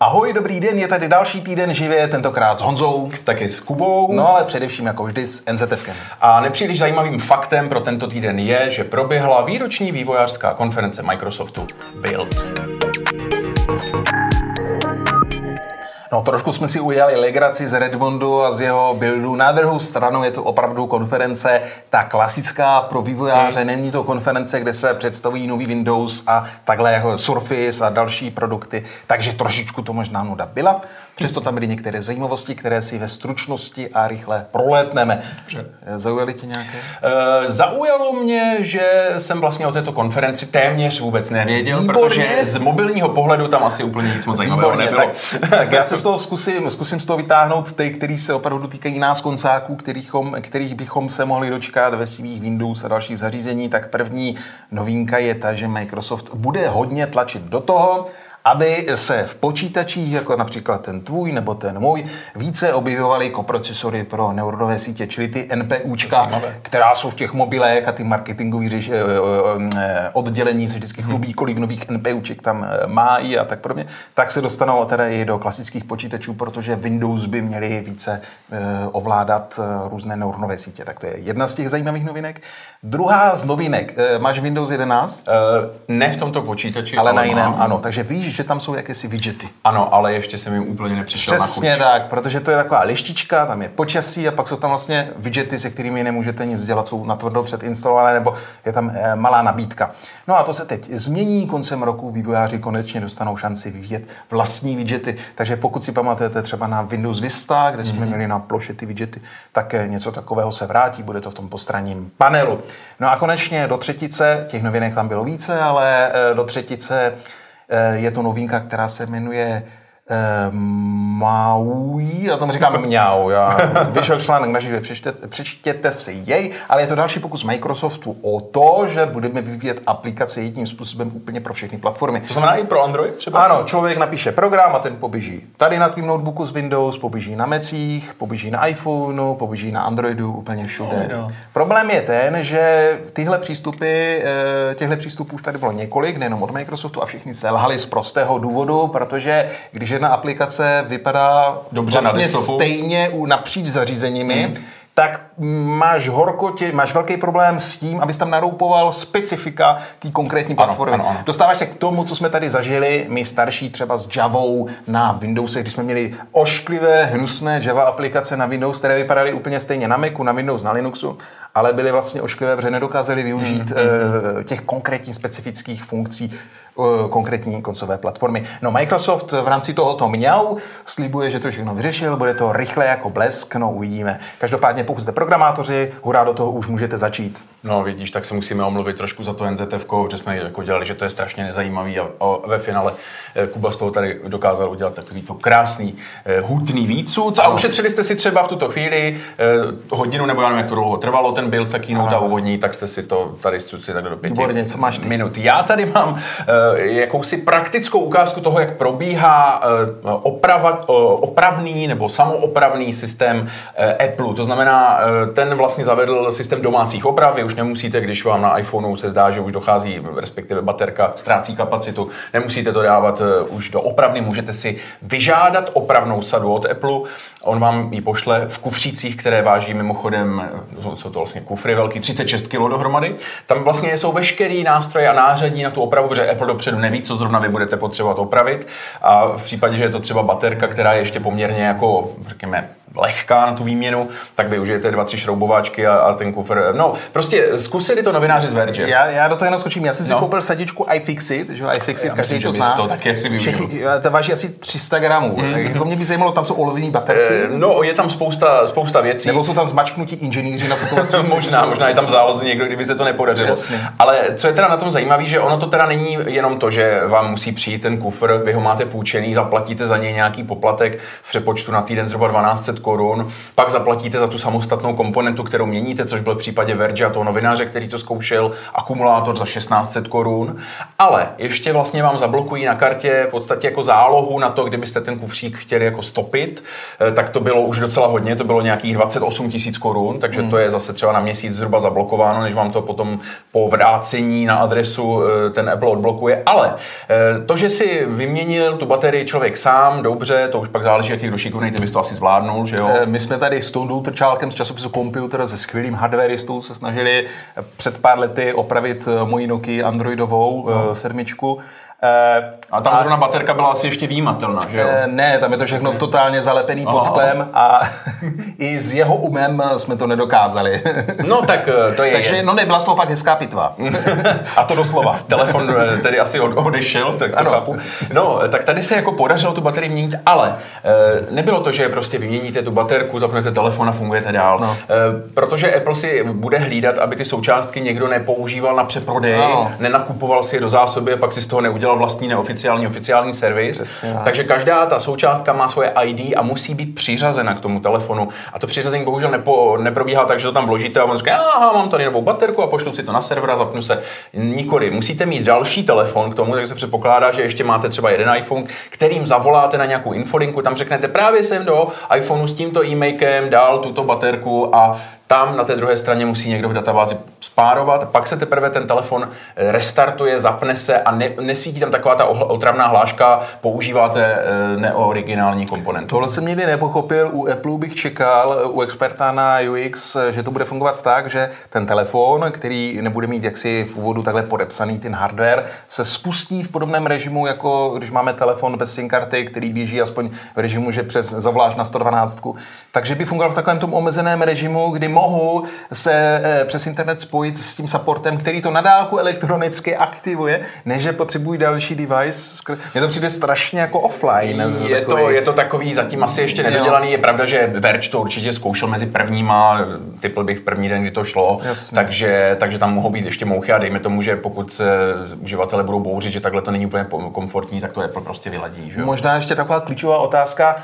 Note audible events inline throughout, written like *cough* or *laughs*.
Ahoj, dobrý den, je tady další týden živě, tentokrát s Honzou. Taky s Kubou. No ale především jako vždy s NZFkem. A nepříliš zajímavým faktem pro tento týden je, že proběhla výroční vývojářská konference Microsoftu Build. No trošku jsme si ujali legraci z Redmondu a z jeho buildu. Na druhou stranu je to opravdu konference ta klasická pro vývojáře. Hmm. Není to konference, kde se představují nový Windows a takhle jako Surface a další produkty. Takže trošičku to možná nuda byla. Přesto tam byly některé zajímavosti, které si ve stručnosti a rychle prolétneme. Dobře. Zaujaly tě nějaké? E, zaujalo mě, že jsem vlastně o této konferenci téměř vůbec nevěděl, Výborně. protože z mobilního pohledu tam asi úplně nic moc zajímavého Výborně, nebylo. Tak, tak já se z toho zkusím, zkusím z toho vytáhnout ty, který se opravdu týkají nás koncáků, kterých, kterých bychom se mohli dočkat ve svých Windows a dalších zařízení. Tak první novinka je ta, že Microsoft bude hodně tlačit do toho, aby se v počítačích, jako například ten tvůj nebo ten můj, více objevovaly koprocesory pro neuronové sítě, čili ty NPUčka, která jsou v těch mobilech a ty marketingové eh, eh, eh, oddělení se vždycky chlubí, hmm. kolik nových NPUček tam mají a tak podobně, tak se dostanou teda i do klasických počítačů, protože Windows by měli více ovládat různé neuronové sítě. Tak to je jedna z těch zajímavých novinek. Druhá z novinek, máš Windows 11? Uh, ne v tomto počítači, ale, ale na jiném, mám. ano. Takže víš, že tam jsou jakési widgety. Ano, ale ještě jsem jim úplně nepřišel Přesně na chuť. tak, protože to je taková lištička, tam je počasí a pak jsou tam vlastně widgety, se kterými nemůžete nic dělat, jsou natvrdo předinstalované nebo je tam e, malá nabídka. No a to se teď změní, koncem roku vývojáři konečně dostanou šanci vyvíjet vlastní widgety, takže pokud si pamatujete třeba na Windows Vista, kde jsme mm-hmm. měli na ploše ty widgety, tak eh, něco takového se vrátí, bude to v tom postranním panelu. No a konečně do třetice, těch novinek tam bylo více, ale eh, do třetice Eh, je to novinka, která se jmenuje Eh, Maui, já tomu říkám mňau, já. *laughs* vyšel článek na živě, přečtěte, přečtěte si jej, ale je to další pokus Microsoftu o to, že budeme vyvíjet aplikace jedním způsobem úplně pro všechny platformy. To znamená i pro Android třeba? Ano, člověk napíše program a ten poběží tady na tvým notebooku z Windows, poběží na Mecích, poběží na iPhoneu, poběží na Androidu, úplně všude. No, no. Problém je ten, že tyhle přístupy, eh, těchto přístupů už tady bylo několik, nejenom od Microsoftu a všichni selhali z prostého důvodu, protože když jedna aplikace vypadá Dobře vlastně na stejně u napříč zařízeními, hmm tak máš horko, tě, máš velký problém s tím, abys tam naroupoval specifika té konkrétní platformy. Ano, ano, ano. Dostáváš se k tomu, co jsme tady zažili, my starší třeba s Javou na Windowsech, když jsme měli ošklivé, hnusné Java aplikace na Windows, které vypadaly úplně stejně na Macu, na Windows, na Linuxu, ale byly vlastně ošklivé, protože nedokázali využít mm, uh, těch konkrétních specifických funkcí uh, konkrétní koncové platformy. No Microsoft v rámci tohoto měl, slibuje, že to všechno vyřešil, bude to rychle jako blesk, no uvidíme. Každopádně pokud jste programátoři, hurá do toho už můžete začít. No vidíš, tak se musíme omluvit trošku za to NZF, že jsme jako dělali, že to je strašně nezajímavý a, a ve finále eh, Kuba z toho tady dokázal udělat takový to krásný, eh, hutný výcud. A ušetřili jste si třeba v tuto chvíli eh, hodinu, nebo já nevím, jak to dlouho trvalo, ten byl taky ta úvodní, tak jste si to tady si tak do pěti co máš ty? minut. Já tady mám jakousi praktickou ukázku toho, jak probíhá oprava, opravný nebo samoopravný systém Apple. To znamená, ten vlastně zavedl systém domácích oprav, už nemusíte, když vám na iPhoneu se zdá, že už dochází, respektive baterka ztrácí kapacitu, nemusíte to dávat uh, už do opravny, můžete si vyžádat opravnou sadu od Apple, on vám ji pošle v kufřících, které váží mimochodem, jsou to vlastně kufry velký, 36 kg dohromady. Tam vlastně jsou veškerý nástroje a nářadí na tu opravu, protože Apple dopředu neví, co zrovna vy budete potřebovat opravit. A v případě, že je to třeba baterka, která je ještě poměrně jako, řekněme, lehká na tu výměnu, tak využijete dva, tři šroubováčky a, a ten kufr. No, prostě zkusili to novináři z Verge. Já, já do toho jenom skočím. Já jsem si no. koupil sadičku iFixit, že iFixit, každý myslím, to zná. To taky asi Všechny, to váží asi 300 gramů. Mm. Tak jako mě by zajímalo, tam jsou olověné baterky. E, no, je tam spousta, spousta věcí. Nebo jsou tam zmačknutí inženýři na *laughs* Možná, možná je tam zálozí někdo, kdyby se to nepodařilo. Jasně. Ale co je teda na tom zajímavé, že ono to teda není jenom to, že vám musí přijít ten kufr, vy ho máte půjčený, zaplatíte za něj nějaký poplatek v přepočtu na týden zhruba 1200 korun, pak zaplatíte za tu samostatnou komponentu, kterou měníte, což byl v případě Verge a toho novináře, který to zkoušel, akumulátor za 1600 korun, ale ještě vlastně vám zablokují na kartě v podstatě jako zálohu na to, kdybyste ten kufřík chtěli jako stopit, eh, tak to bylo už docela hodně, to bylo nějakých 28 tisíc korun, takže hmm. to je zase třeba na měsíc zhruba zablokováno, než vám to potom po vrácení na adresu eh, ten Apple odblokuje. Ale eh, to, že si vyměnil tu baterii člověk sám, dobře, to už pak záleží, jaký kdo šikovný, ty bys to asi zvládnul, že jo? My jsme tady s Tondou Trčálkem z časopisu Computer se skvělým hardwareistou se snažili před pár lety opravit moji Nokia Androidovou no. sedmičku Eh, a tam a, zrovna baterka byla asi ještě výjimatelná, že jo? Eh, ne, tam je to všechno totálně zalepený pod sklem a *laughs* i s jeho umem jsme to nedokázali. No tak eh, to je. Takže no nebyla z toho pak hezká pitva. *laughs* a to doslova. *laughs* Telefon tedy asi odešel, tak to ano. chápu. No, tak tady se jako podařilo tu baterii měnit, ale nebylo to, že prostě vyměníte tu baterku, zapnete telefon a fungujete dál. No. Protože Apple si bude hlídat, aby ty součástky někdo nepoužíval na přeprodej, no. nenakupoval si je do zásoby a pak si z toho neudělal udělal vlastní neoficiální oficiální servis. Přesně, takže každá ta součástka má svoje ID a musí být přiřazena k tomu telefonu. A to přiřazení bohužel nepo, neprobíhá tak, že to tam vložíte a on říká, aha, mám tady novou baterku a pošlu si to na server a zapnu se. Nikoli. Musíte mít další telefon k tomu, takže se předpokládá, že ještě máte třeba jeden iPhone, kterým zavoláte na nějakou infolinku, tam řeknete právě jsem do iPhoneu s tímto e-mailem dal tuto baterku a tam na té druhé straně musí někdo v databázi spárovat, pak se teprve ten telefon eh, restartuje, zapne se a ne, nesvítí tam taková ta otravná hláška, používáte eh, neoriginální komponenty. Tohle jsem nikdy nepochopil, u Apple bych čekal, u experta na UX, že to bude fungovat tak, že ten telefon, který nebude mít jaksi v úvodu takhle podepsaný ten hardware, se spustí v podobném režimu, jako když máme telefon bez SIM karty, který běží aspoň v režimu, že přes zavoláš na 112. Takže by fungoval v takovém tom omezeném režimu, kdy mohu se eh, přes internet spojit s tím supportem, který to nadálku elektronicky aktivuje, než že potřebují další device. Mně to přijde strašně jako offline. Je to, je to takový zatím asi ještě nedodělaný. Je pravda, že Verge to určitě zkoušel mezi prvníma, typl bych první den, kdy to šlo, takže, takže tam mohou být ještě mouchy a dejme tomu, že pokud se uživatelé budou bouřit, že takhle to není úplně komfortní, tak to Apple prostě vyladí. Že? Možná ještě taková klíčová otázka,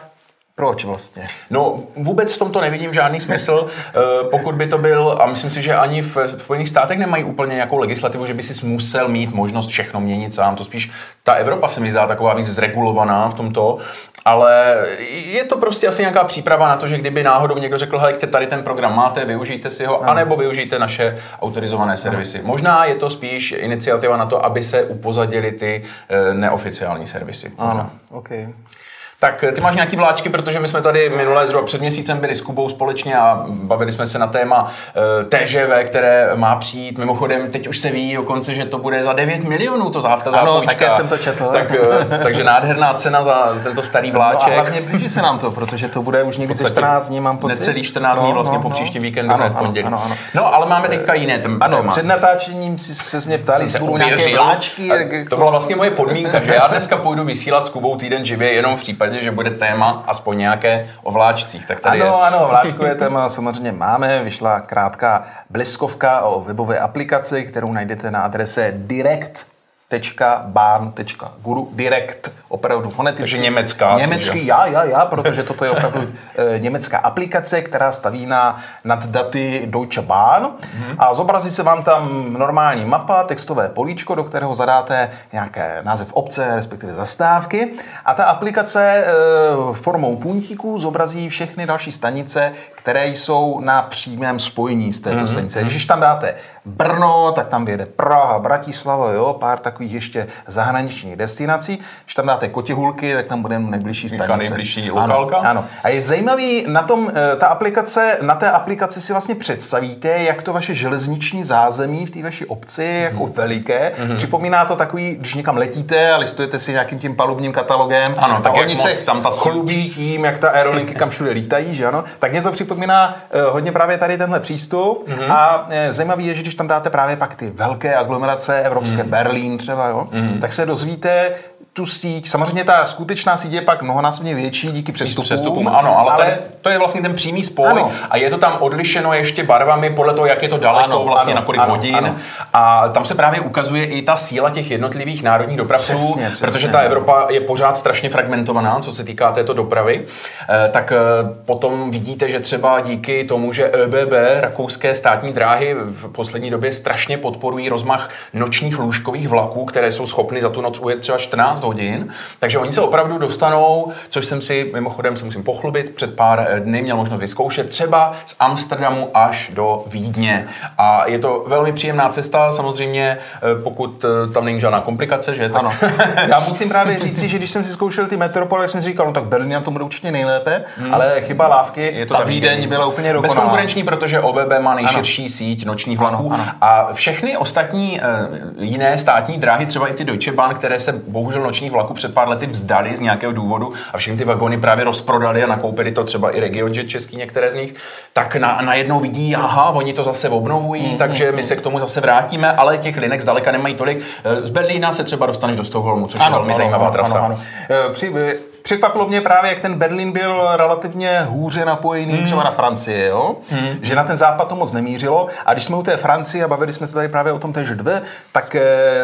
proč vlastně? No vůbec v tomto nevidím žádný smysl, eh, pokud by to byl, a myslím si, že ani v Spojených státech nemají úplně nějakou legislativu, že by si musel mít možnost všechno měnit sám. To spíš ta Evropa se mi zdá taková víc zregulovaná v tomto, ale je to prostě asi nějaká příprava na to, že kdyby náhodou někdo řekl, hele, tady ten program máte, využijte si ho, anebo využijte naše autorizované servisy. Možná je to spíš iniciativa na to, aby se upozadili ty eh, neoficiální servisy. Možná. Ano, okay. Tak ty máš nějaký vláčky, protože my jsme tady minulé zhruba před měsícem byli s Kubou společně a bavili jsme se na téma uh, eh, TŽV, které má přijít. Mimochodem, teď už se ví dokonce, že to bude za 9 milionů to závta Ano, také jsem to četl. Tak, uh, takže nádherná cena za tento starý vláček. No a hlavně blíží se nám to, protože to bude už někdy 14 dní, mám pocit. Necelý 14 dní no, vlastně no, po no. příštím víkendu, ano, hned pondělí. Ano, ano. No, ale máme teďka jiné téma. Ano, před natáčením si se mě ptali, jestli budou nějaké vláčky. To byla vlastně moje podmínka, že já dneska půjdu vysílat s Kubou týden živě jenom v případě, že bude téma aspoň nějaké o vláčcích. Tak tady ano, je... ano, vláčkové *laughs* téma samozřejmě máme. Vyšla krátká bleskovka o webové aplikaci, kterou najdete na adrese direct Guru direct, opravdu foneticky. Takže německá. Německý, já, já, já, protože toto je opravdu *laughs* e, německá aplikace, která staví na nad daty Deutsche Bahn mm-hmm. a zobrazí se vám tam normální mapa, textové políčko, do kterého zadáte nějaké název obce, respektive zastávky a ta aplikace e, formou puntíků zobrazí všechny další stanice, které jsou na přímém spojení z této mm-hmm. stanice. Když tam dáte Brno, tak tam vyjede Praha, Bratislava, jo, pár takových ještě zahraničních destinací. Když tam dáte Kotihulky, tak tam bude nejbližší stanice. nejbližší lokálka. Ano, ano. A je zajímavý na tom, eh, ta aplikace, na té aplikaci si vlastně představíte, jak to vaše železniční zázemí v té vaší obci je jako mm-hmm. veliké. Mm-hmm. Připomíná to takový, když někam letíte a listujete si nějakým tím palubním katalogem. Ano, tak oni se tam ta chlubí tím, jak ta aerolinky kam všude lítají, že ano. Tak mě to připomíná uh, hodně právě tady tenhle přístup. Mm-hmm. A uh, zajímavý je, že když tam dáte právě pak ty velké aglomerace, evropské mm. Berlín třeba, jo, mm. tak se dozvíte, tu síť. Samozřejmě ta skutečná síť je pak mnohonásobně větší díky přestupům. přestupům ano, ale, ale... Ten, to je vlastně ten přímý spoj ano. a je to tam odlišeno ještě barvami podle toho, jak je to daleko, ano, vlastně ano, na kolik ano, hodin. Ano. A tam se právě ukazuje i ta síla těch jednotlivých národních dopravců, přesně, přesně. protože ta Evropa je pořád strašně fragmentovaná, co se týká této dopravy. Eh, tak eh, potom vidíte, že třeba díky tomu, že ÖBB, rakouské státní dráhy, v poslední době strašně podporují rozmach nočních lůžkových vlaků, které jsou schopny za tu noc ujet třeba 14 hodin. Takže oni se opravdu dostanou, což jsem si mimochodem se musím pochlubit, před pár eh, dny měl možnost vyzkoušet, třeba z Amsterdamu až do Vídně. A je to velmi příjemná cesta, samozřejmě, eh, pokud eh, tam není žádná komplikace, že? Tak... Ano. *laughs* Já musím právě říct, že když jsem si zkoušel ty metropole, jak jsem si říkal, no tak Berlín na tom bude určitě nejlépe, hmm. ale chyba lávky, je to ta Vídeň byla úplně dokonalá. Bezkonkurenční, protože OBB má nejširší ano. síť nočních vlaků ano, ano. a všechny ostatní jiné státní dráhy, třeba i ty Deutsche Bahn, které se bohužel nočních vlaků před pár lety vzdali z nějakého důvodu a všechny ty vagony právě rozprodali a nakoupili to třeba i RegioJet český některé z nich, tak na, najednou vidí, aha, oni to zase obnovují, mm, takže mm, my se k tomu zase vrátíme, ale těch linek zdaleka nemají tolik. Z Berlína se třeba dostaneš do Stockholmu, což ano, je velmi ano, zajímavá ano, trasa. Ano, ano. Eh, při, eh, překvapilo mě právě, jak ten Berlín byl relativně hůře napojený hmm. třeba na Francii, jo? Hmm. že na ten západ to moc nemířilo. A když jsme u té Francie a bavili jsme se tady právě o tom též dve, tak e,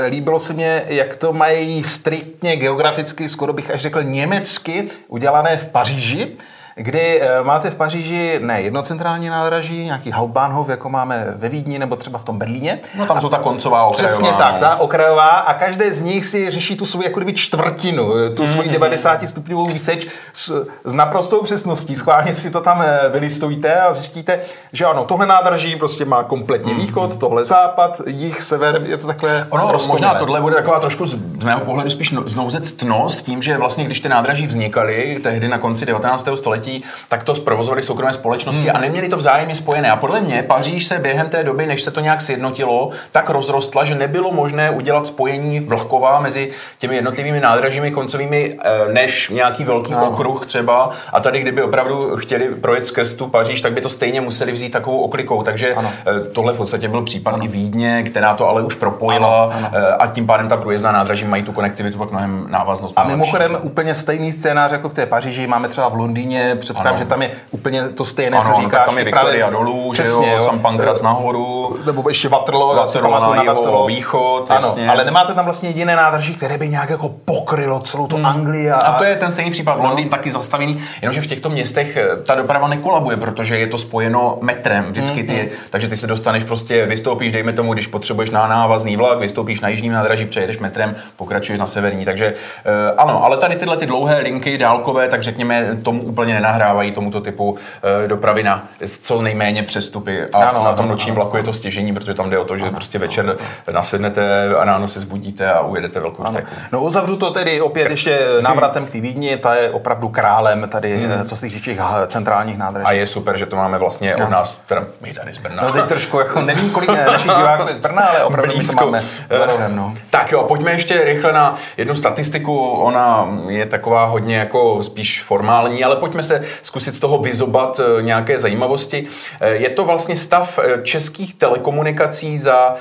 líbilo se mě, jak to mají striktně geograficky, skoro bych až řekl německy, udělané v Paříži kdy eh, máte v Paříži ne jedno centrální nádraží, nějaký Hauptbahnhof, jako máme ve Vídni nebo třeba v tom Berlíně. No tam a jsou ta koncová okrajová. Přesně tak, no. ta okrajová a každé z nich si řeší tu svou jako kdyby čtvrtinu, eh, tu svoji mm-hmm. 90 stupňovou výseč s, s naprostou přesností. Schválně si to tam eh, vylistujte a zjistíte, že ano, tohle nádraží prostě má kompletně mm-hmm. východ, tohle západ, jich, sever, je to takové Ono, možná tohle bude taková trošku z, z mého pohledu spíš no, znouzectnost tím, že vlastně když ty nádraží vznikaly tehdy na konci 19. století, století, tak to zprovozovali soukromé společnosti hmm. a neměli to vzájemně spojené. A podle mě Paříž se během té doby, než se to nějak sjednotilo, tak rozrostla, že nebylo možné udělat spojení vlhková mezi těmi jednotlivými nádražími koncovými eh, než nějaký velký no. okruh třeba. A tady, kdyby opravdu chtěli projet skrz tu Paříž, tak by to stejně museli vzít takovou oklikou. Takže ano. Eh, tohle v podstatě byl případ ano. i Vídně, která to ale už propojila ano. Ano. Eh, a tím pádem ta průjezdná nádraží mají tu konektivitu pak mnohem návaznost. A mimochodem úplně stejný scénář jako v té Paříži máme třeba v Londýně, předpokládám, že tam je úplně to stejné, ano, co říkáš. tam je Viktoria dolů, přesně, že jo, Sam Pankras nahoru. Nebo ještě Waterloo, Waterloo na, na Waterloo. východ, ano, jasně. ale nemáte tam vlastně jediné nádraží, které by nějak jako pokrylo celou tu hmm. Anglii. A... a to je ten stejný případ. No. Londýn taky zastavený, jenomže v těchto městech eh, ta doprava nekolabuje, protože je to spojeno metrem vždycky ty, hmm. takže ty se dostaneš prostě, vystoupíš, dejme tomu, když potřebuješ na návazný vlak, vystoupíš na jižním nádraží, přejedeš metrem, pokračuješ na severní. Takže uh, ano, ale tady tyhle ty dlouhé linky dálkové, tak řekněme, tomu úplně nenahrávají tomuto typu uh, dopravy na co nejméně přestupy. A ano, na tom nočním vlaku je to stěžení, protože tam jde o to, že ano, prostě večer ano. nasednete a ráno se zbudíte a ujedete velkou ano. No uzavřu to tedy opět ještě *clears throat* návratem k té Vídni, ta je opravdu králem tady, hmm. Eh, co se týče těch eh, centrálních nádraží. A je super, že to máme vlastně od nás, teda my tady z Brna. No teď trošku, jako *laughs* nevím, kolik našich diváků je z Brna, ale opravdu my to máme za rohem, no. Tak jo, pojďme ještě rychle na jednu statistiku, ona je taková hodně jako spíš formální, ale pojďme se zkusit z toho vyzobat eh, nějaké zajímavosti. Eh, je to vlastně stav eh, českých telekomunikací za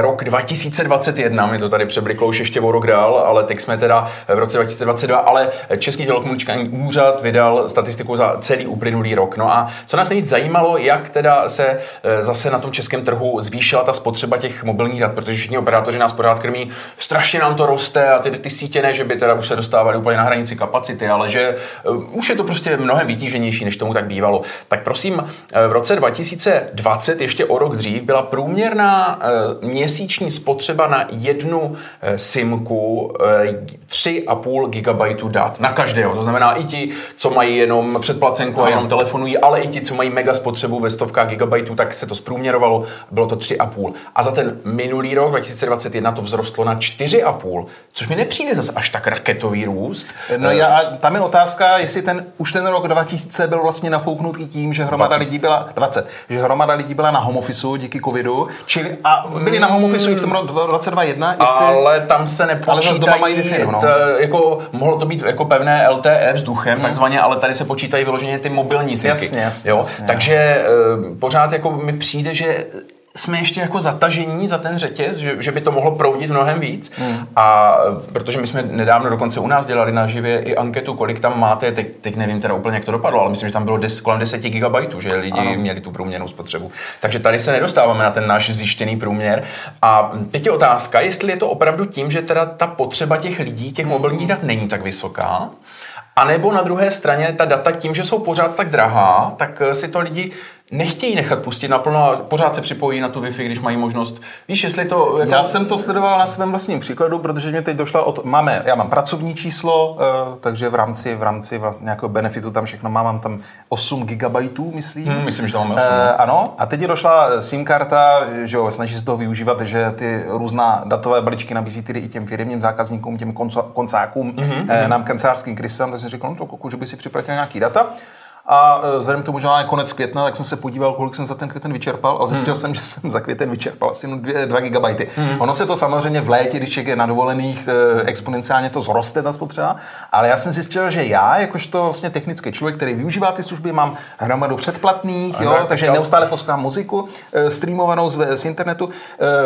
rok 2021. My to tady přebliklo už ještě o rok dál, ale teď jsme teda v roce 2022, ale Český telekomunikační úřad vydal statistiku za celý uplynulý rok. No a co nás nejvíc zajímalo, jak teda se zase na tom českém trhu zvýšila ta spotřeba těch mobilních dat, protože všichni operátoři nás pořád krmí, strašně nám to roste a ty, ty sítě ne, že by teda už se dostávali úplně na hranici kapacity, ale že už je to prostě mnohem vytíženější než tomu tak bývalo. Tak prosím, eh, v roce 2020, ještě o rok dřív, byla průměrná eh, měsíční spotřeba na jednu eh, simku 3,5 GB dat na každého. To znamená i ti, co mají jenom předplacenku a jenom telefonují, ale i ti, co mají mega spotřebu ve stovkách gigabajtů, tak se to zprůměrovalo, bylo to 3,5. A za ten minulý rok, 2021, to vzrostlo na 4,5, což mi nepřijde zase až tak raketový růst. No já, tam je otázka, jestli ten, už ten rok 2000 byl vlastně nafouknutý tím, že hromada 20. lidí byla 20, že hromada lidí byla na home office díky covidu, čili a byli na home office i v tom roce 2021, jestli, ale tam se nepočítají, doma mají wi no. to, jako, mohlo to být jako pevné LTE vzduchem, hmm. takzvaně, ale tady se počítají vyloženě ty mobilní simky. Jasně, jasně, jo? jasně. Takže uh, pořád jako mi přijde, že jsme ještě jako zatažení za ten řetěz, že, že by to mohlo proudit mnohem víc. Hmm. A protože my jsme nedávno dokonce u nás dělali na živě i anketu, kolik tam máte, teď, teď nevím teda úplně, jak to dopadlo, ale myslím, že tam bylo des, kolem 10 GB, že lidi ano. měli tu průměrnou spotřebu. Takže tady se nedostáváme na ten náš zjištěný průměr. A teď je otázka, jestli je to opravdu tím, že teda ta potřeba těch lidí, těch mobilních dat není tak vysoká, a nebo na druhé straně ta data tím, že jsou pořád tak drahá, tak si to lidi nechtějí nechat pustit naplno a pořád se připojí na tu Wi-Fi, když mají možnost. Víš, jestli to... Jako... Já jsem to sledoval na svém vlastním příkladu, protože mě teď došla od... Máme, já mám pracovní číslo, uh, takže v rámci, v rámci vlastně nějakého benefitu tam všechno mám, mám tam 8 GB, myslím. Hmm, myslím, že tam máme 8. Uh, eh, ano, a teď je došla SIM karta, že jo, snaží se toho využívat, že ty různá datové balíčky nabízí tedy i těm firmním zákazníkům, těm koncákům, mm-hmm. nám kancelářským krysám, tak jsem říkal, no to kuku, že by si připlatil nějaký data. A e, vzhledem k tomu, že máme konec května, tak jsem se podíval, kolik jsem za ten květen vyčerpal a zjistil hmm. jsem, že jsem za květen vyčerpal asi 2 GB. Hmm. Ono se to samozřejmě v létě, když je na dovolených, e, exponenciálně to zroste ta spotřeba, ale já jsem zjistil, že já, jakožto vlastně technický člověk, který využívá ty služby, mám hromadu předplatných, jo, takže neustále poslouchám muziku e, streamovanou z, z internetu.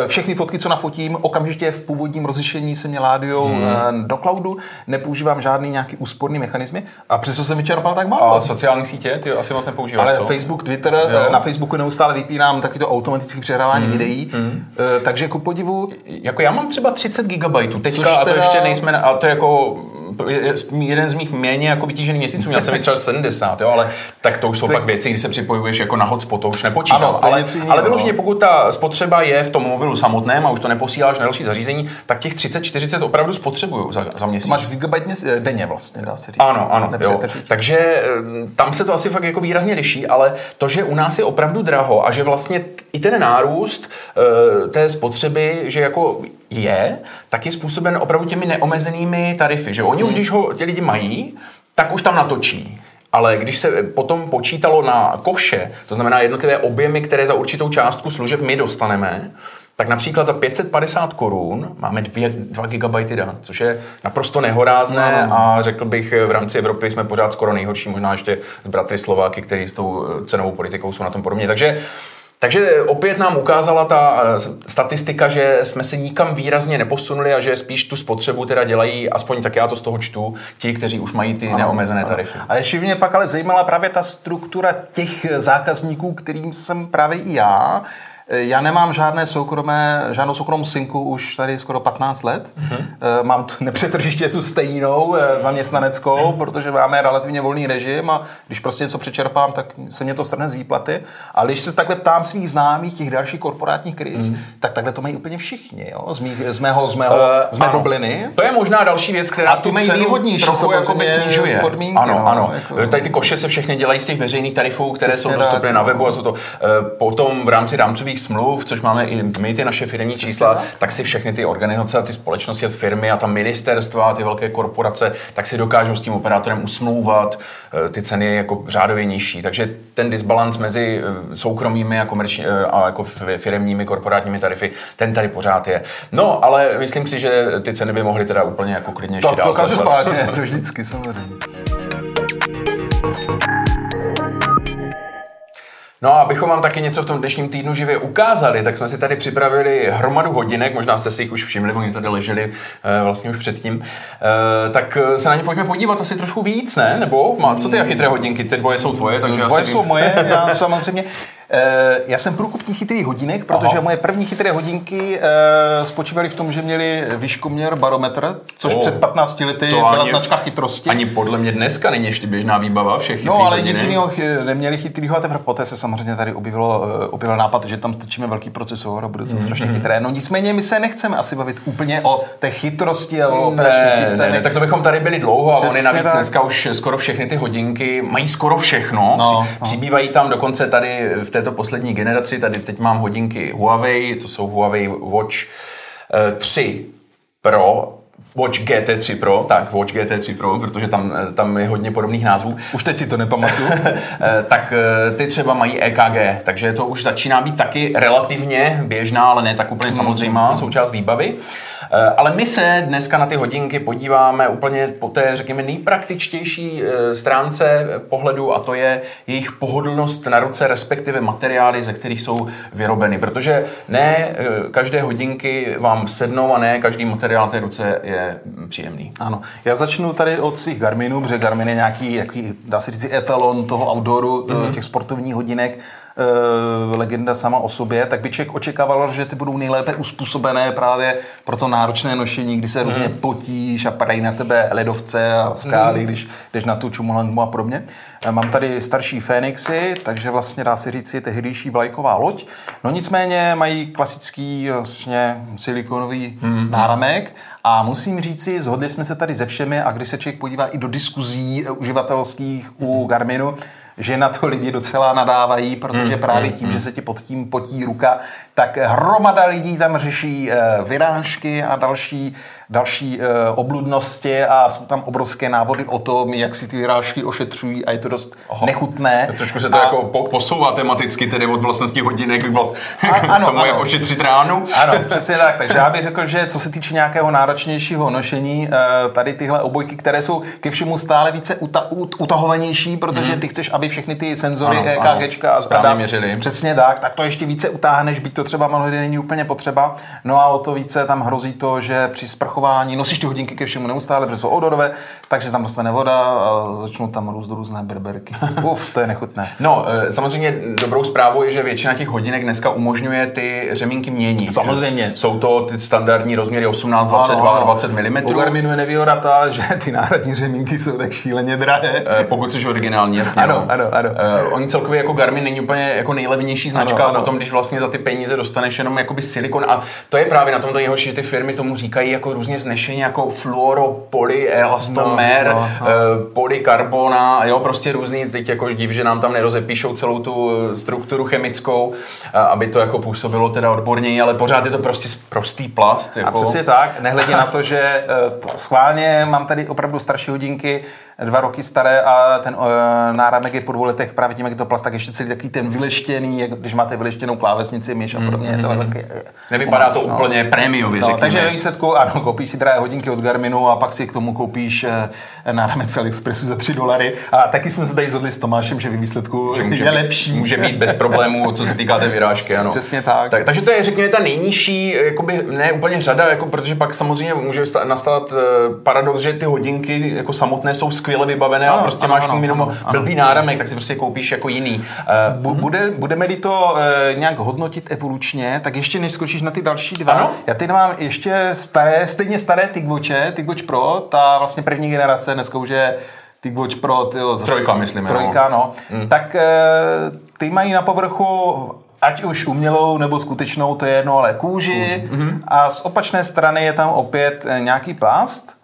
Všechny fotky, co nafotím, okamžitě v původním rozlišení se mě ládujou hmm. do cloudu, nepoužívám žádný nějaký úsporný mechanismy a přesto jsem vyčerpal tak málo. A sociální sítě, ty asi moc nepoužíváš, Ale co? Facebook, Twitter, jo. na Facebooku neustále vypínám taky to automatické přehrávání mm. videí, mm. takže ku podivu... Jako já mám třeba 30 GB teďka a to teda... ještě nejsme, a to je jako jeden z mých méně jako vytížených měsíců, měl jsem třeba 70, jo, ale tak to už jsou tak... pak věci, kdy se připojuješ jako na hotspot, to už nepočítám. Ano, ale, ale vyloženě, pokud ta spotřeba je v tom mobilu samotném a už to neposíláš na další zařízení, tak těch 30-40 opravdu spotřebuju za, za měsíc. Máš gigabyte denně vlastně, dá se říct. Ano, ano. Jo. Takže eh, tam se to asi fakt jako výrazně liší, ale to, že u nás je opravdu draho a že vlastně i ten nárůst uh, té spotřeby, že jako je, tak je způsoben opravdu těmi neomezenými tarify. Že oni už, hmm. když ho ti lidi mají, tak už tam natočí. Ale když se potom počítalo na koše, to znamená jednotlivé objemy, které za určitou částku služeb my dostaneme, tak například za 550 korun máme 2, 2 GB dat, což je naprosto nehorázné no, no, no. a řekl bych, v rámci Evropy jsme pořád skoro nejhorší, možná ještě z bratry Slováky, který s tou cenovou politikou jsou na tom podobně. Takže takže opět nám ukázala ta eh, statistika, že jsme se nikam výrazně neposunuli a že spíš tu spotřebu teda dělají, aspoň tak já to z toho čtu, ti, kteří už mají ty ano, neomezené tarify. A ještě mě pak ale zajímala právě ta struktura těch zákazníků, kterým jsem právě i já, já nemám žádné soukromé, žádnou soukromou synku už tady skoro 15 let. Mm-hmm. Mám tu *laughs* nepřetržiště tu stejnou eh, zaměstnaneckou, protože máme relativně volný režim a když prostě něco přečerpám, tak se mě to strhne z výplaty. Ale když se takhle ptám svých známých, těch dalších korporátních kriz, mm. tak takhle to mají úplně všichni, jo? Z, mých, z mého, z mého, uh, z mé bubliny. To je možná další věc, která tu mají výhodnější trochu jakoby snižuje. Podmínky, ano, no, ano. Jako... Tady ty koše se všechny dělají z těch veřejných tarifů, které Přesně jsou dostupné na webu a jsou to potom v rámci rámcových smluv, což máme i my ty naše firmní čísla, tak si všechny ty organizace a ty společnosti, firmy a ta ministerstva a ty velké korporace, tak si dokážou s tím operátorem usmlouvat eh, ty ceny jako řádově nižší. Takže ten disbalans mezi eh, soukromými a, komerční, eh, a jako firmními korporátními tarify, ten tady pořád je. No, ale myslím si, že ty ceny by mohly teda úplně jako klidně ještě to, dál. To každopádně, *laughs* to vždycky samozřejmě. No a abychom vám taky něco v tom dnešním týdnu živě ukázali, tak jsme si tady připravili hromadu hodinek, možná jste si jich už všimli, oni tady leželi uh, vlastně už předtím. Uh, tak se na ně pojďme podívat asi trošku víc, ne? Nebo má, co ty chytré hodinky? Ty dvoje jsou tvoje, takže Dvoje asi... jsou moje, já *laughs* samozřejmě. Eh, já jsem průkupník chytrých hodinek, protože Aha. moje první chytré hodinky spočívaly v tom, že měli výškoměr barometr, což oh, před 15 lety byla ani, značka chytrosti. Ani podle mě dneska není ještě běžná výbava všech No, ale nic jiného neměli chytrýho a teprve poté se samozřejmě tady objevilo, uh, objevil nápad, že tam strčíme velký procesor a bude to mm-hmm. strašně mhm. chytré. No nicméně my se nechceme asi bavit úplně o té chytrosti a o operačních systémech. Ne, ne, tak to bychom tady byli dlouho Přesně a oni navíc tak. dneska už skoro všechny ty hodinky mají skoro všechno. No, Při, no. Přibývají tam dokonce tady v té této poslední generaci. Tady teď mám hodinky Huawei, to jsou Huawei Watch 3 eh, Pro Watch GT3 Pro, tak Watch GT3 Pro, protože tam, eh, tam je hodně podobných názvů. Už teď si to nepamatuju. *laughs* Eh, tak ty třeba mají EKG, takže to už začíná být taky relativně běžná, ale ne tak úplně samozřejmá mm-hmm. součást výbavy. Eh, ale my se dneska na ty hodinky podíváme úplně po té, řekněme, nejpraktičtější eh, stránce pohledu a to je jejich pohodlnost na ruce, respektive materiály, ze kterých jsou vyrobeny. Protože ne eh, každé hodinky vám sednou a ne každý materiál té ruce je příjemný. Ano. Já začnu tady od svých Garminů, protože Garmin je nějaký, jaký, dá se říct, etalon toho outdooru, mm-hmm. těch sportovních hodinek legenda sama o sobě, tak by člověk očekával, že ty budou nejlépe uspůsobené právě pro to náročné nošení, kdy se mm. různě potíš a padají na tebe ledovce a skály, mm. když jdeš na tu čumulangu a podobně. E, mám tady starší Fénixy, takže vlastně dá se říct si tehdejší vlajková loď. No nicméně mají klasický vlastně silikonový mm. náramek a musím říci, zhodli jsme se tady se všemi a když se člověk podívá i do diskuzí uživatelských u Garminu, že na to lidi docela nadávají, protože mm, právě tím, mm, že se ti pod tím potí ruka, tak hromada lidí tam řeší eh, vyrážky a další, další eh, obludnosti a jsou tam obrovské návody o tom, jak si ty vyrážky ošetřují a je to dost Oho, nechutné. To trošku se to a, jako posouvá tematicky, tedy od vlastnosti hodinek vlast, a, *laughs* ano, tomu, ano. jak ošetřit ránu. Ano, přesně tak. Takže já bych řekl, že co se týče nějakého náročnějšího nošení, eh, tady tyhle obojky, které jsou ke všemu stále více uta, utahovanější, protože ty chceš, aby všechny ty senzory ano, EKG a správně měřili. Přesně tak, tak to ještě více utáhneš, byť to třeba mnohdy není úplně potřeba. No a o to více tam hrozí to, že při sprchování nosíš ty hodinky ke všemu neustále, protože jsou odorové, takže tam dostane voda a začnou tam růst různé berberky. *laughs* Uf, to je nechutné. No, e, samozřejmě dobrou zprávou je, že většina těch hodinek dneska umožňuje ty řemínky měnit. Samozřejmě. Jsou to ty standardní rozměry 18, 22 a 20 mm. U Garminu je nevýhoda *laughs* že ty náhradní řemínky jsou tak šíleně drahé. E, pokud jsi originální, jasně. Ano, no. ano, ano. Uh, oni celkově jako Garmin není úplně jako nejlevnější značka, ano, ano. potom když vlastně za ty peníze dostaneš jenom jakoby silikon a to je právě na tom nejhorší, že ty firmy tomu říkají jako různě vznešeně jako fluoro, poly, elastomer, no, no, no. Uh, polykarbona, jo, prostě různý, teď jako div, že nám tam nerozepíšou celou tu strukturu chemickou, uh, aby to jako působilo teda odborněji, ale pořád je to prostě prostý plast. Jako... A přesně tak, nehledě na to, že uh, schválně mám tady opravdu starší hodinky, dva roky staré a ten náramek je po dvou letech právě tím, jak je to plast, tak ještě celý takový ten vyleštěný, jak když máte vyleštěnou klávesnici, myš a podobně. Mm-hmm. To taky, Nevypadá to no. úplně prémiově, no, Takže ve výsledku, ano, koupíš si drahé hodinky od Garminu a pak si k tomu koupíš náramek z AliExpressu za 3 dolary. A taky jsme se tady zhodli s Tomášem, že ve výsledku že může je lepší. Může mít bez problémů, co se týká té vyrážky, ano. Přesně tak. tak. Takže to je, řekněme, ta nejnižší, jakoby, ne úplně řada, jako, protože pak samozřejmě může nastat uh, paradox, že ty hodinky jako samotné jsou skvěle vybavené, ano, prostě ano, máš ano, minimum ano, blbý náramek, tak si prostě koupíš jako jiný. Uh, bude, budeme-li to uh, nějak hodnotit evolučně, tak ještě než skočíš na ty další dva, ano? já teď mám ještě staré, stejně staré TicWatche, TicWatch Pro, ta vlastně první generace, dneska už je TicWatch Pro, tyjo, zase, trojka, myslím. Trojka, no. no. Mm. Tak uh, ty mají na povrchu ať už umělou nebo skutečnou, to je jedno, ale kůži. Mm-hmm. A z opačné strany je tam opět nějaký plast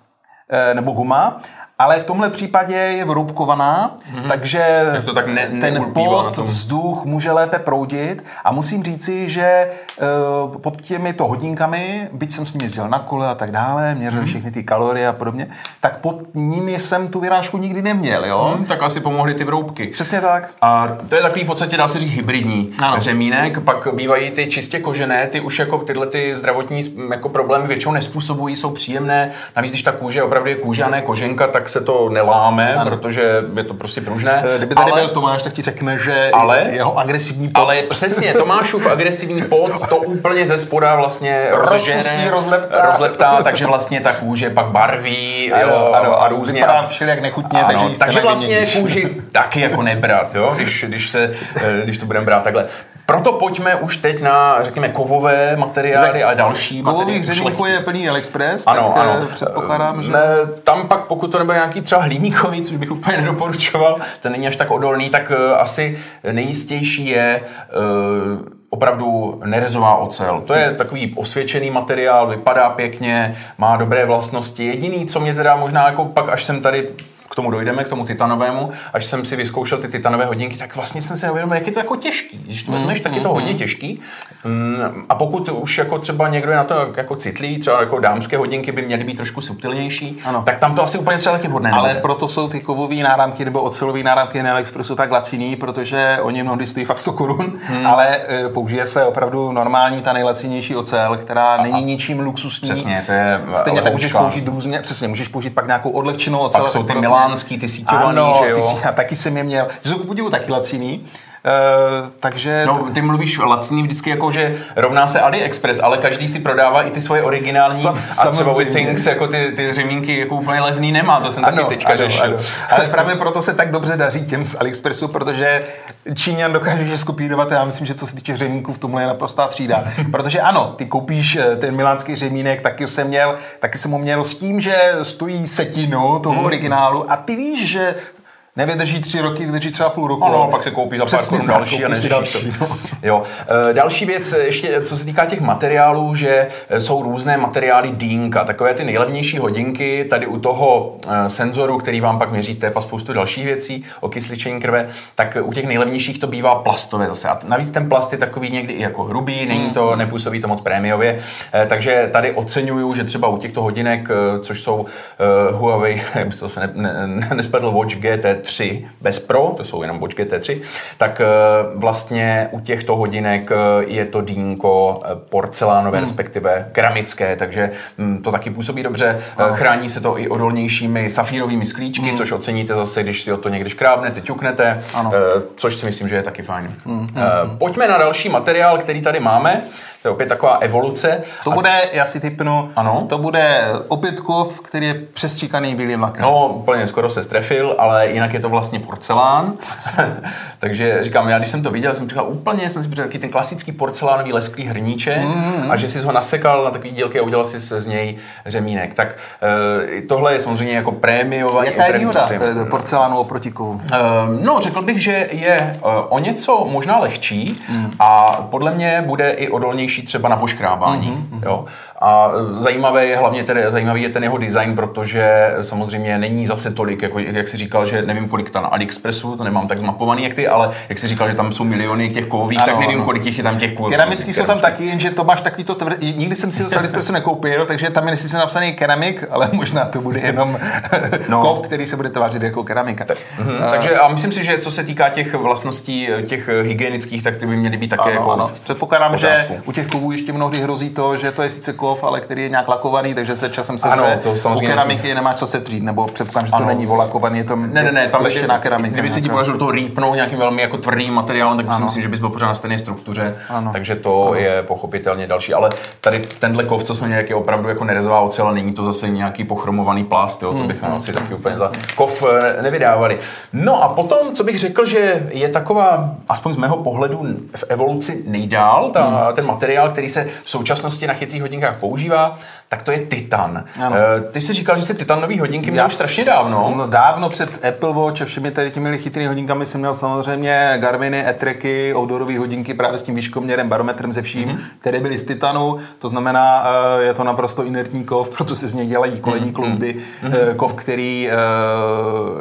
nebo guma ale v tomhle případě je vrubkovaná, mm-hmm. takže tak to tak ne, ten pot, vzduch může lépe proudit a musím říci, že uh, pod těmito hodinkami, byť jsem s nimi jezdil na kole a tak dále, měřil mm-hmm. všechny ty kalorie a podobně, tak pod nimi jsem tu vyrážku nikdy neměl, jo? Mm, tak asi pomohly ty vroubky. Přesně tak. A to je takový v podstatě, dá se říct, hybridní ano. řemínek, pak bývají ty čistě kožené, ty už jako tyhle ty zdravotní jako problémy většinou nespůsobují, jsou příjemné, navíc když ta kůže opravdu je kůže a ne koženka, tak se to neláme, ano. protože je to prostě pružné. Eh, kdyby tady ale, byl Tomáš, tak ti řekne, že ale, jeho agresivní pot... Ale přesně, Tomášův agresivní pot to úplně ze spoda vlastně rozžene, rozleptá. rozleptá, takže vlastně ta kůže pak barví ano, jo, ano, a různě. Vypadá všelijak nechutně, ano, takže Takže vlastně kůži taky jako nebrat, jo, když, když, se, eh, když to budeme brát takhle. Proto pojďme už teď na, řekněme, kovové materiály a další Kovových řezníků je plný AliExpress, ano, tak ano. Eh, předpokládám, že... Ne, tam pak, pokud to nebude nějaký třeba hliníkový, což bych úplně nedoporučoval, ten není až tak odolný, tak uh, asi nejistější je opravdu nerezová ocel. To je takový osvědčený materiál, vypadá pěkně, má dobré vlastnosti. Jediný, co mě teda možná jako pak, až jsem tady tomu dojdeme, k tomu titanovému, až jsem si vyzkoušel ty titanové hodinky, tak vlastně jsem si neuvědomil, jak je to jako těžký. Když to vezmeš, tak je to hodně těžký. Mm, A pokud už jako třeba někdo je na to jako citlý, třeba jako dámské hodinky by měly být trošku subtilnější, Ano. tak tam to asi úplně třeba taky vhodné Ale nebude. proto jsou ty kovové náramky nebo ocelové náramky na AliExpressu tak laciný, protože oni mnohdy stojí fakt 100 korun, hmm. ale e, použije se opravdu normální, ta nejlacinější ocel, která není ničím luxusní. Přesně, to je Stejně tak můžeš použít různě, přesně, můžeš použít pak nějakou odlehčenou ocel. Pak jsou ty pro- milánský, ty síťovaný, ano, že jo? Ty já taky jsem je měl. Ty jsou ku podivu taky laciný. Uh, takže No, ty mluvíš lacný vždycky jako, že rovná se AliExpress, ale každý si prodává i ty svoje originální Sam- a třeba. Withings jako ty, ty řemínky jako úplně levný nemá, to jsem taky teďka řešil. Ale právě proto se tak dobře daří těm z AliExpressu, protože Číňan dokáže že skopírovat, já myslím, že co se týče řemínků v tomhle je naprostá třída. *laughs* Protože ano, ty koupíš eh, ten milánský řemínek, taky jsem měl, taky jsem ho měl s tím, že stojí setinu toho Hmm. originálu a ty víš, že nevydrží tři roky, vydrží třeba půl roku. Ano, pak se koupí za pár korun další a neřešíš to. další, no. Jo. E, Další věc, ještě co se týká těch materiálů, že jsou různé materiály dýnka, takové ty nejlevnější hodinky, tady u toho senzoru, který vám pak měří tep a spoustu dalších věcí, okysličení krve, tak u těch nejlevnějších to bývá plastové zase. A navíc ten plast je takový někdy i jako hrubý, není to, nepůsobí to moc prémiově, takže tady oceňuju, že třeba u těchto hodinek, což jsou Huawei, *laughs* to se ne, ne, ne, nespletl Watch GT3 bez Pro, to jsou jenom Watch GT3, tak e, vlastně u těchto hodinek e, je to dýnko e, porcelánové, respektive keramické, takže mm, to taky působí dobře. E, Chrání se to i odolnějšími safírovými sklíčky, což oceníte zase, když si o to někdy škrábnete, ťuknete, Ano. což si myslím, že je taky fajn. E, Pojďme na další materiál, který tady máme. To je opět taková evoluce. To bude, já si typnu, Ano. to bude opět kov, který je přestříkaný bílým lakem. No, úplně skoro se strefil, ale jinak je to vlastně porcelán. *laughs* Takže říkám, já když jsem to viděl, jsem říkal úplně, jsem si připravil taky ten klasický porcelánový lesklý hrníček mm-hmm. a že si ho nasekal na takový dílky a udělal si z něj řemínek. Tak e, tohle je samozřejmě jako prémiová. Jaká je výhoda eh, porcelánu oproti kovu? Ehm, No, řekl bych, že je eh, o něco možná lehčí a podle mě bude i odolnější třeba na poškrábání. Jo? A zajímavé je hlavně tedy, zajímavý je ten jeho design, protože samozřejmě není zase tolik, jako, jak si říkal, že nevím, kolik tam na AliExpressu, to nemám tak zmapovaný jak ty, ale jak si říkal, že tam jsou miliony těch kovových, tak nevím, ano. kolik jich je tam těch kovových. Keramický jsou tam taky, jenže to máš takový to tvrdý. Nikdy jsem si ho z AliExpressu nekoupil, takže tam je sice napsaný keramik, ale možná to bude jenom *laughs* No. kov, který se bude tvářit jako keramika. Mhm, takže a myslím si, že co se týká těch vlastností, těch hygienických, tak ty by měly být také Ano, jako ano. Předpokládám, že u těch kovů ještě mnohdy hrozí to, že to je sice kov, ale který je nějak lakovaný, takže se časem se Ano, to samozřejmě U keramiky nemáš co se třít, nebo předpokládám, že to Ano. není volakovaný, je to Ne, ne, ne, tam leštěná keramika. Kdyby se ti podařilo to rýpnout nějakým velmi jako tvrdým materiálem, tak si myslím, že bys byl pořád na stejné struktuře. Ano. Takže to je pochopitelně další. Ale tady tenhle kov, co jsme měli, je opravdu jako nerezová ocel, a není to zase nějaký pochromovaný plast, jo, to Hmm, bychom asi taky úplně za kov eh, nevydávali. No a potom, co bych řekl, že je taková, aspoň z mého pohledu, v evoluci nejdál, ta, Hmm. ten materiál, který se v současnosti na chytrých hodinkách používá, tak to je titan. Ano. Eh, Ty jsi říkal, že jsi titanové hodinky měl už strašně dávno. No, dávno před Apple Watch a všemi tady těmi chytrými hodinkami jsem měl samozřejmě Garminy, Etreky, outdoorové hodinky právě s tím výškoměrem, barometrem ze vším, Mhm. mm-hmm. které byly z titanu. To znamená, eh, je to naprosto inertní kov, *laughs* proto se z něj dělají kolední klouby. Mm-hmm. Kov, který, eh,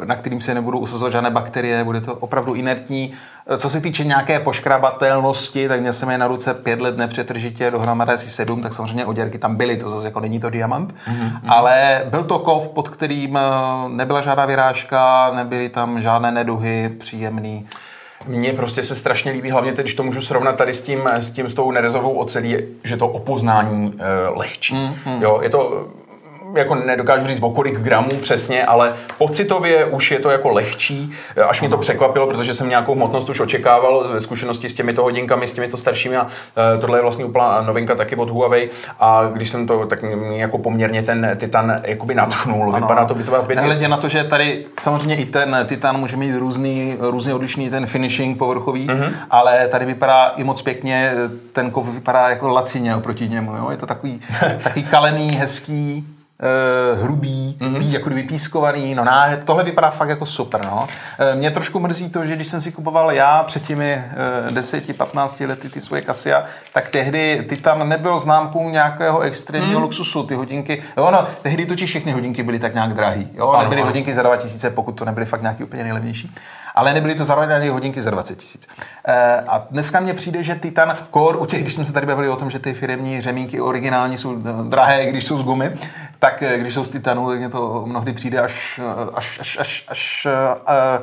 na kterým se nebudou usazovat žádné bakterie, bude to opravdu inertní. Eh, Co se týče nějaké poškrabatelnosti, tak měl jsem je na ruce pět let nepřetržitě, dohromady asi sedm, tak samozřejmě oděrky tam byly, to zase jako není to diamant. Mm-hmm. Ale byl to kov, pod kterým eh, nebyla žádná vyrážka, nebyly tam žádné neduhy, příjemný. Mně prostě se strašně líbí, hlavně teď, když to můžu srovnat tady s tím, s tím s tou nerezovou ocelí, že to opoznání e, lehčí. Mm, Jo, je to jako nedokážu říct o kolik gramů přesně, ale pocitově už je to jako lehčí, až mě to překvapilo, protože jsem nějakou hmotnost už očekával ve zkušenosti s těmito hodinkami, s těmito staršími a e, tohle je vlastně úplná novinka taky od Huawei a když jsem to tak mě jako poměrně ten Titan jakoby natchnul, vypadá to by to být Nehledě na to, že tady samozřejmě i ten Titan může mít různý, různě odlišný ten finishing povrchový, mm-hmm. ale tady vypadá i moc pěkně, ten kov vypadá jako lacině oproti němu, jo? je to takový, *laughs* takový kalený, hezký, uh, hrubý, mm-hmm. být jako kdyby pískovaný, no ná, tohle vypadá fakt jako super, no. Uh, mě trošku mrzí to, že když jsem si kupoval já před těmi uh, 10-15 lety ty svoje Casio, tak tehdy Titan nebyl známkou nějakého extrémního mm. luxusu, ty hodinky, ono, tehdy totiž všechny hodinky byly tak nějak drahý, jo, ano, nebyly ano. hodinky za 2000, pokud to nebyly fakt nějaký úplně nejlevnější ale nebyly to zároveň hodinky za 20 tisíc. E, a dneska mně přijde, že Titan Core, u těch, když jsme se tady bavili o tom, že ty firmní řemínky originální jsou drahé, když jsou z gumy, tak eh, když jsou z Titanu, tak mě to mnohdy přijde až, až, až, až, až uh, Eh,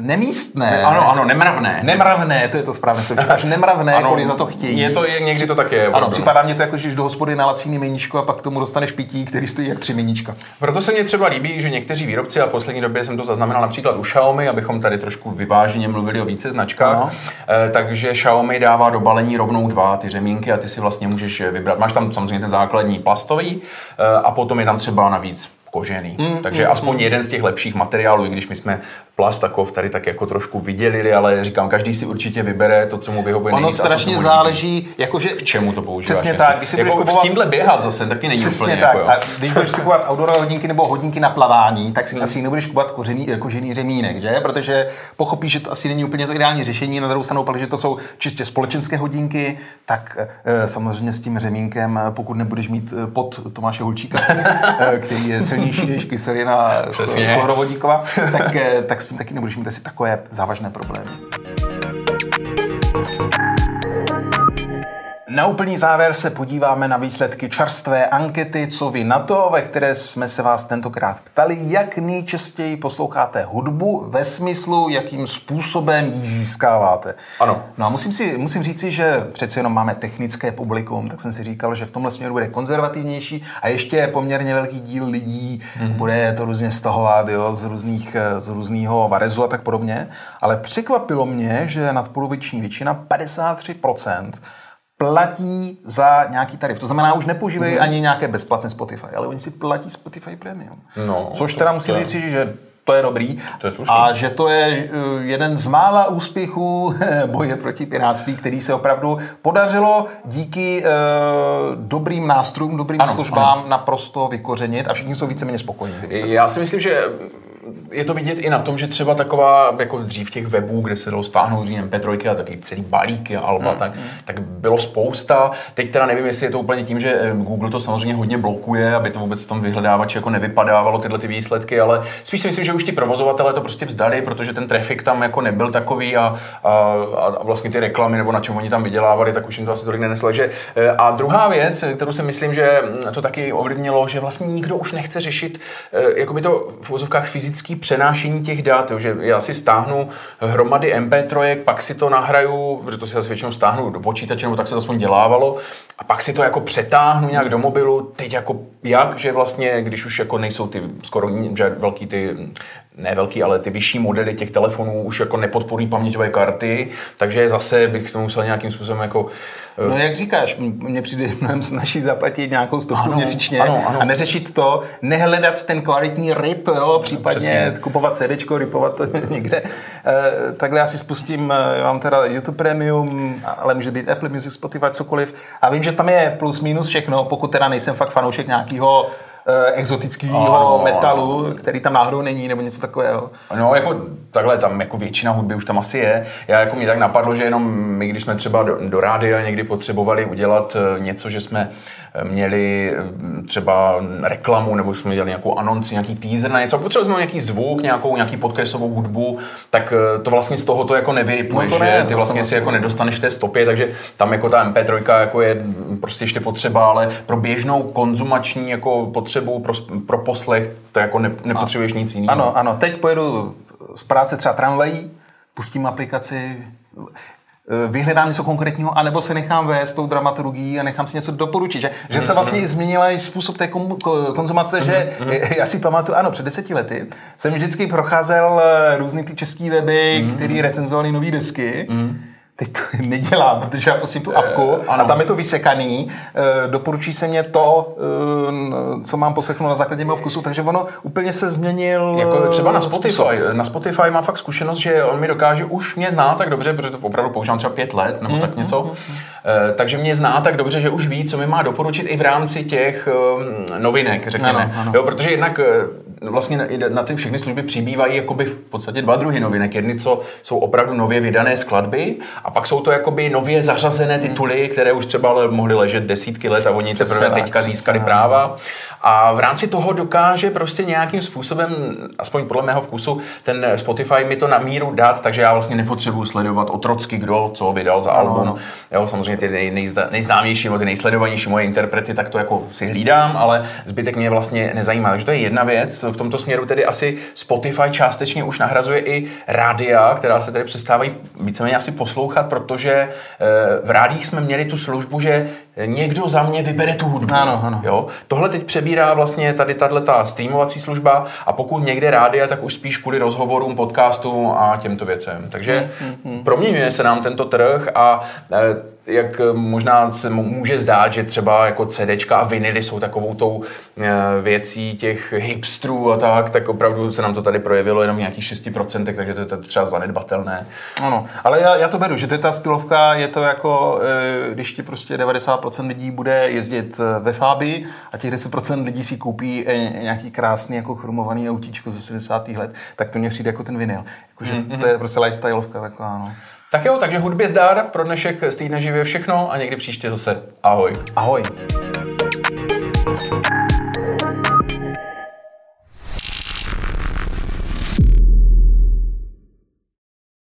nemístné. Ne, ano, ano, nemravné. Nemravné, to je to správné slovo. Až nemravné, ano, kolik za to chtějí. Je to, je, někdy to tak je. Ano, připadá mě to jako, že jdeš do hospody na laciný meníčko a pak k tomu dostaneš pití, který stojí jak tři meníčka. Proto se mně třeba líbí, že někteří výrobci, a v poslední době jsem to zaznamenal například u Xiaomi, abychom tady trošku vyváženě mluvili o více značkách, ano. Eh, takže Xiaomi dává do balení rovnou dva ty řemínky a ty si vlastně můžeš vybrat. Máš tam samozřejmě ten základní plastový eh, a potom je tam třeba navíc kožený. Mm, Takže mm, aspoň mm. jeden z těch lepších materiálů, i když my jsme plast takov tady tak jako trošku vydělili, ale říkám, každý si určitě vybere to, co mu vyhovuje Ono strašně záleží, jakože... K čemu to používáš? Přesně tak. Když si jako kupovat... S tímhle běhat zase taky není Přesně úplně tak. Jako, a když budeš si kupovat outdoor hodinky nebo hodinky na plavání, tak si mm. asi nebudeš kupovat kožený, kožený řemínek, že? Protože pochopíš, že to asi není úplně to ideální řešení. Na druhou stranu, že to jsou čistě společenské hodinky, tak e, samozřejmě s tím řemínkem, pokud nebudeš mít eh, pod Tomáše Hulčíka, *laughs* který je silnější než kyselina kohrovodíková, tak, tak tím taky nebudeš mít asi takové závažné problémy. Na úplný závěr se podíváme na výsledky čerstvé ankety, co vy na to, ve které jsme se vás tentokrát ptali, jak nejčastěji posloucháte hudbu ve smyslu, jakým způsobem ji získáváte. Ano. No a musím, si, musím říci, že přeci jenom máme technické publikum, tak jsem si říkal, že v tomhle směru bude konzervativnější a ještě poměrně velký díl lidí mm-hmm. bude to různě stahovat jo, z, různých, z různého varezu a tak podobně. Ale překvapilo mě, že nadpoloviční většina, 53%, platí za nějaký tarif. To znamená, už nepoužívají mm. ani nějaké bezplatné Spotify, ale oni si platí Spotify Premium. No, Což teda musím říct, že to je dobrý. To je a že to je eh, jeden z mála úspěchů *laughs* boje proti piráctví, který se opravdu podařilo díky uh, dobrým nástrojům, dobrým ano, službám ano. naprosto vykořenit a všichni jsou víceméně spokojení. Já si myslím, že je to vidět i na tom, že třeba taková, jako dřív těch webů, kde se dalo stáhnout MP3 a taky celý balíky a alba, mm. tak, tak bylo spousta. Teď teda nevím, jestli je to úplně tím, že eh, Google to samozřejmě hodně blokuje, aby to vůbec v tom vyhledávači jako nevypadávalo tyhle ty výsledky, ale spíš si myslím, že už ti provozovatelé to prostě vzdali, protože ten trafik tam jako nebyl takový a, a, a vlastně ty reklamy nebo na čem oni tam vydělávali, tak už jim to asi tolik neneslo. Že, eh, a druhá věc, kterou si myslím, že to taky ovlivnilo, že vlastně nikdo už nechce řešit eh, jakoby to v úzovkách fyzický přenášení těch dat, jo, že já si stáhnu hromady MP3, pak si to nahraju, protože to si asi většinou stáhnu do počítače, nebo tak se to aspoň dělávalo, a pak si to jako přetáhnu nějak do mobilu, teď jako jak, že vlastně, když už jako nejsou ty skoro velký ty ne velký, ale ty vyšší modely těch telefonů už jako nepodporují paměťové karty, takže zase bych to musel nějakým způsobem jako... Eh, no jak říkáš, mně přijde *laughs* mnohem snaží zaplatit nějakou stovku ano, měsíčně ano, ano. a neřešit to, nehledat ten kvalitní rip, jo, případně Přesně. kupovat CD, ripovat to *laughs* někde. E, takhle já si spustím, já mám teda YouTube Premium, ale může být Apple Music, Spotify, cokoliv. A vím, že tam je plus minus všechno, pokud teda nejsem fakt fanoušek nějakého Eh, exotického oh. metalu, který tam náhodou není, nebo něco takového. No, jako takhle, tam jako většina hudby už tam asi je. Já jako mě tak napadlo, že jenom my, když jsme třeba do, do rádia někdy potřebovali udělat eh, něco, že jsme eh, měli třeba reklamu, nebo jsme dělali nějakou anonci, nějaký teaser na něco, potřebovali jsme nějaký zvuk, nějakou, nějaký podkresovou hudbu, tak to vlastně z toho to jako nevypuješ, no to ne, že ty vlastně si jako nedostaneš té stopě, takže tam jako ta MP3 jako je prostě ještě potřeba, ale pro běžnou konzumační jako potřebu pro, pro poslech, to jako ne, nepotřebuješ nic jiného. Ano, ano, teď pojedu z práce třeba tramvají, pustím aplikaci, eh, vyhledám něco konkrétního, anebo se nechám vést tou dramaturgií a nechám si něco doporučit. Že, že se vlastně změnila i způsob té konzumace, že mm-hmm. já si pamatuju, ano, před deseti lety jsem vždycky procházel eh, různý ty český weby, mm-hmm. který recenzovali nové desky. Mm-hmm teď to *laughs* nedělám, protože já prostě tu apku uh, a tam je to vysekaný. Uh, doporučí se mě to, uh, co mám poslechnout na základě mého vkusu, takže ono úplně se změnil. Jako třeba na Spotify. Způsob. Na Spotify má fakt zkušenost, že on mi dokáže už mě zná tak dobře, protože to opravdu používám třeba pět let nebo mm, tak něco. Mm, mm, uh, takže mě zná tak dobře, že už ví, co mi má doporučit i v rámci těch um, novinek, řekněme. Ano, ano. Jo, protože jednak vlastně na ty všechny služby přibývají jakoby v podstatě dva druhy novinek. Jedny, co jsou opravdu nově vydané skladby a pak jsou to jakoby nově zařazené tituly, které už třeba ale mohly ležet desítky let a oni teprve teďka získali práva. A v rámci toho dokáže prostě nějakým způsobem, aspoň podle mého vkusu, ten Spotify mi to na míru dát, takže já vlastně nepotřebuji sledovat otrocky, kdo co vydal za album. No. Jo, samozřejmě ty nej, nejzda, nejznámější, ty nejsledovanější moje interprety, tak to jako si hlídám, ale zbytek mě vlastně nezajímá. Takže to je jedna věc. V tomto směru tedy asi Spotify částečně už nahrazuje i rádia, která se tedy přestávají víceméně asi poslouchat, protože eh, v rádích jsme měli tu službu, že někdo za mě vybere tu hudbu. Ano, ano. Jo? Tohle teď přebírá vlastně tady tahle ta streamovací služba a pokud někde rádia, tak už spíš kvůli rozhovorům, podcastům a těmto věcem. Takže hmm, hmm, hmm. proměňuje se nám tento trh a eh, jak možná se může zdát, že třeba jako CDčka a vinily jsou takovou tou eh, věcí těch hipstrů a tak, tak opravdu se nám to tady projevilo jenom v nějakých 6%, takže to je třeba zanedbatelné. Ano, ale já, já to beru, že to je ta stylovka, je to jako, eh, když ti prostě 90% lidí bude jezdit eh, ve Fábi a těch 10% lidí si koupí nějaký krásný jako chromovaný autíčko ze 70. let, tak to mě přijde jako ten vinyl. Jakože mm-hmm. to je prostě lifestyleovka taková, no. Tak jo, takže hudbě zdár, pro dnešek z týdne živě všechno a někdy příště zase ahoj. Ahoj.